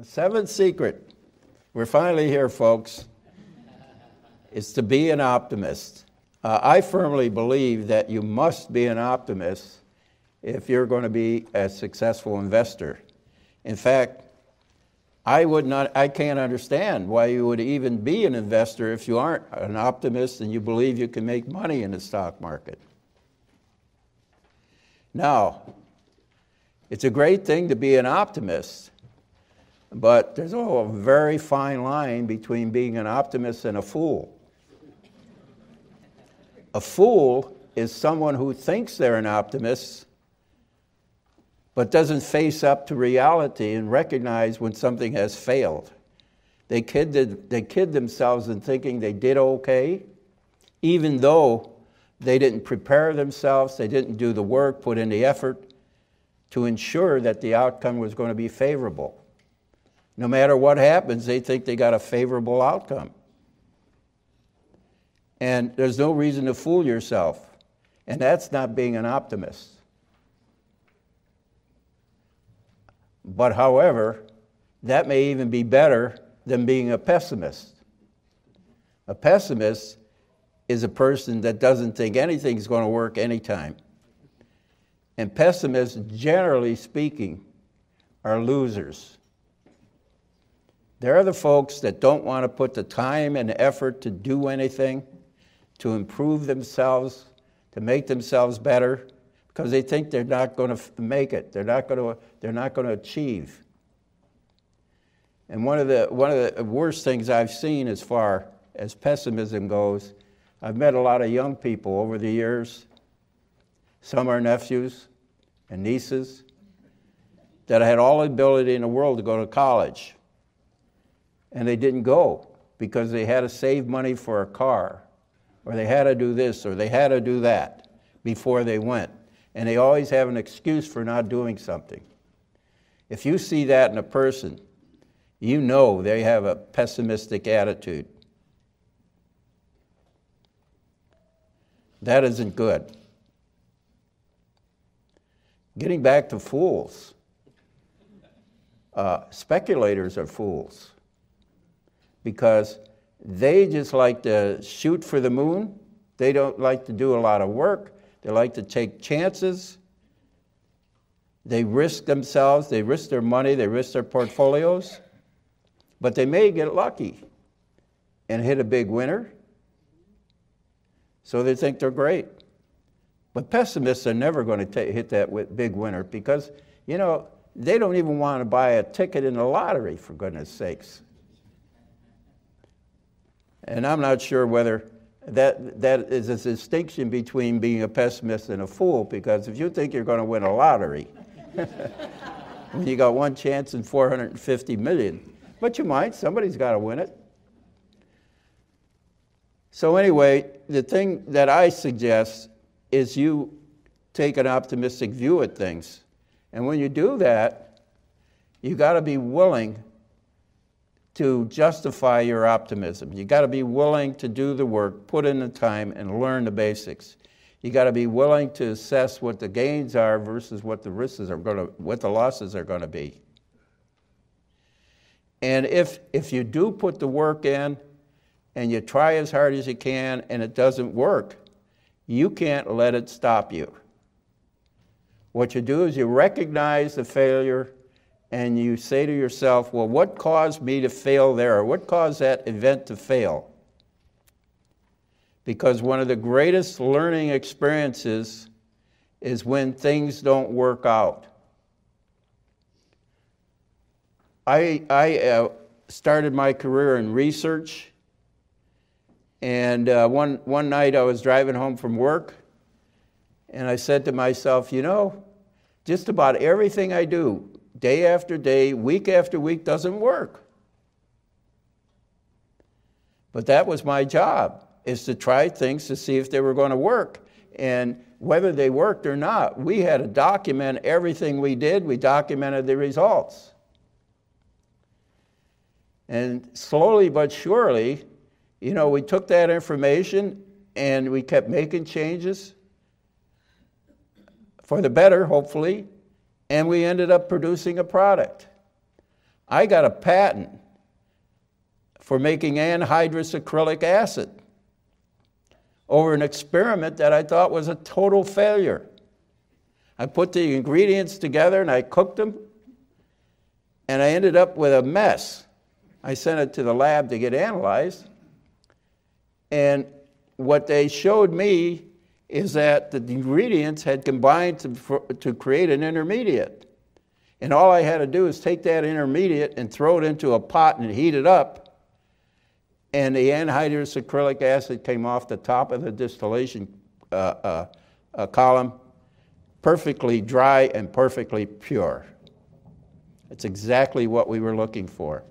The seventh secret, we're finally here, folks, is to be an optimist. Uh, I firmly believe that you must be an optimist if you're going to be a successful investor. In fact, I would not I can't understand why you would even be an investor if you aren't an optimist and you believe you can make money in the stock market. Now, it's a great thing to be an optimist, but there's a very fine line between being an optimist and a fool. A fool is someone who thinks they're an optimist but doesn't face up to reality and recognize when something has failed. They kid, they kid themselves in thinking they did okay, even though they didn't prepare themselves, they didn't do the work, put in the effort to ensure that the outcome was going to be favorable. No matter what happens, they think they got a favorable outcome. And there's no reason to fool yourself. And that's not being an optimist. But however, that may even be better than being a pessimist. A pessimist is a person that doesn't think anything's going to work anytime. And pessimists, generally speaking, are losers. They're the folks that don't want to put the time and effort to do anything to improve themselves, to make themselves better, because they think they're not going to make it. They're not going to, they're not going to achieve. And one of, the, one of the worst things I've seen as far as pessimism goes, I've met a lot of young people over the years. Some are nephews and nieces that had all the ability in the world to go to college. And they didn't go because they had to save money for a car or they had to do this, or they had to do that before they went. And they always have an excuse for not doing something. If you see that in a person, you know they have a pessimistic attitude. That isn't good. Getting back to fools, uh, speculators are fools because they just like to shoot for the moon. They don't like to do a lot of work. They like to take chances. They risk themselves, they risk their money, they risk their portfolios, but they may get lucky and hit a big winner. So they think they're great. But pessimists are never going to hit that big winner because, you know, they don't even want to buy a ticket in the lottery, for goodness sakes. And I'm not sure whether that, that is a distinction between being a pessimist and a fool, because if you think you're going to win a lottery, you got one chance in 450 million, but you might, somebody's got to win it. So, anyway, the thing that I suggest is you take an optimistic view at things. And when you do that, you got to be willing to justify your optimism. You got to be willing to do the work, put in the time, and learn the basics. You got to be willing to assess what the gains are versus what the risks are going to, what the losses are going to be. And if if you do put the work in, and you try as hard as you can, and it doesn't work, you can't let it stop you. What you do is you recognize the failure and you say to yourself, well, what caused me to fail there? Or what caused that event to fail? Because one of the greatest learning experiences is when things don't work out. I, I uh, started my career in research, and uh, one, one night I was driving home from work, And I said to myself, you know, just about everything I do, day after day, week after week, doesn't work. But that was my job, is to try things to see if they were going to work. And whether they worked or not, we had to document everything we did, we documented the results. And slowly but surely, you know, we took that information and we kept making changes for the better, hopefully, and we ended up producing a product. I got a patent for making anhydrous acrylic acid over an experiment that I thought was a total failure. I put the ingredients together and I cooked them, and I ended up with a mess. I sent it to the lab to get analyzed, and what they showed me is that the ingredients had combined to, for, to create an intermediate. And all I had to do is take that intermediate and throw it into a pot and heat it up and the anhydrous acrylic acid came off the top of the distillation uh, uh, uh, column, perfectly dry and perfectly pure. It's exactly what we were looking for.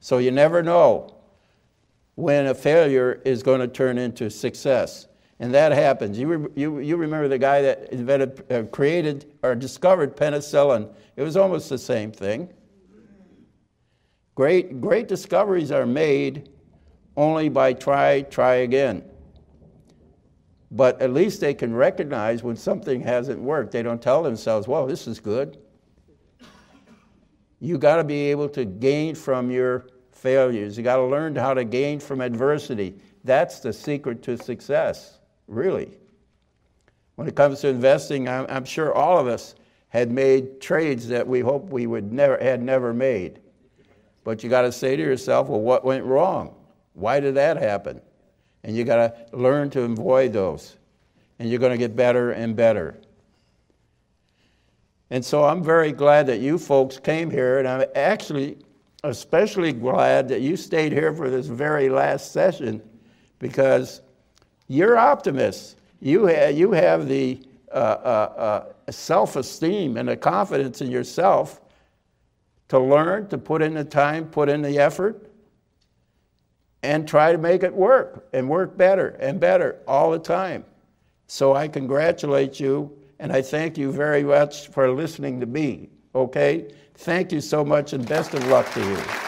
So you never know when a failure is going to turn into success. And that happens. You, re- you, you remember the guy that invented, uh, created or discovered penicillin. It was almost the same thing. Great, great discoveries are made only by try, try again. But at least they can recognize when something hasn't worked. They don't tell themselves, well, this is good. You got to be able to gain from your failures. You got to learn how to gain from adversity. That's the secret to success, really. When it comes to investing, I'm, I'm sure all of us had made trades that we hope we would never had never made. But you got to say to yourself, well, what went wrong? Why did that happen? And you got to learn to avoid those. And you're going to get better and better. And so I'm very glad that you folks came here, and I'm actually especially glad that you stayed here for this very last session because you're optimists. You have, you have the uh, uh, uh, self esteem and the confidence in yourself to learn, to put in the time, put in the effort, and try to make it work and work better and better all the time. So I congratulate you and I thank you very much for listening to me. Okay? Thank you so much and best of luck to you.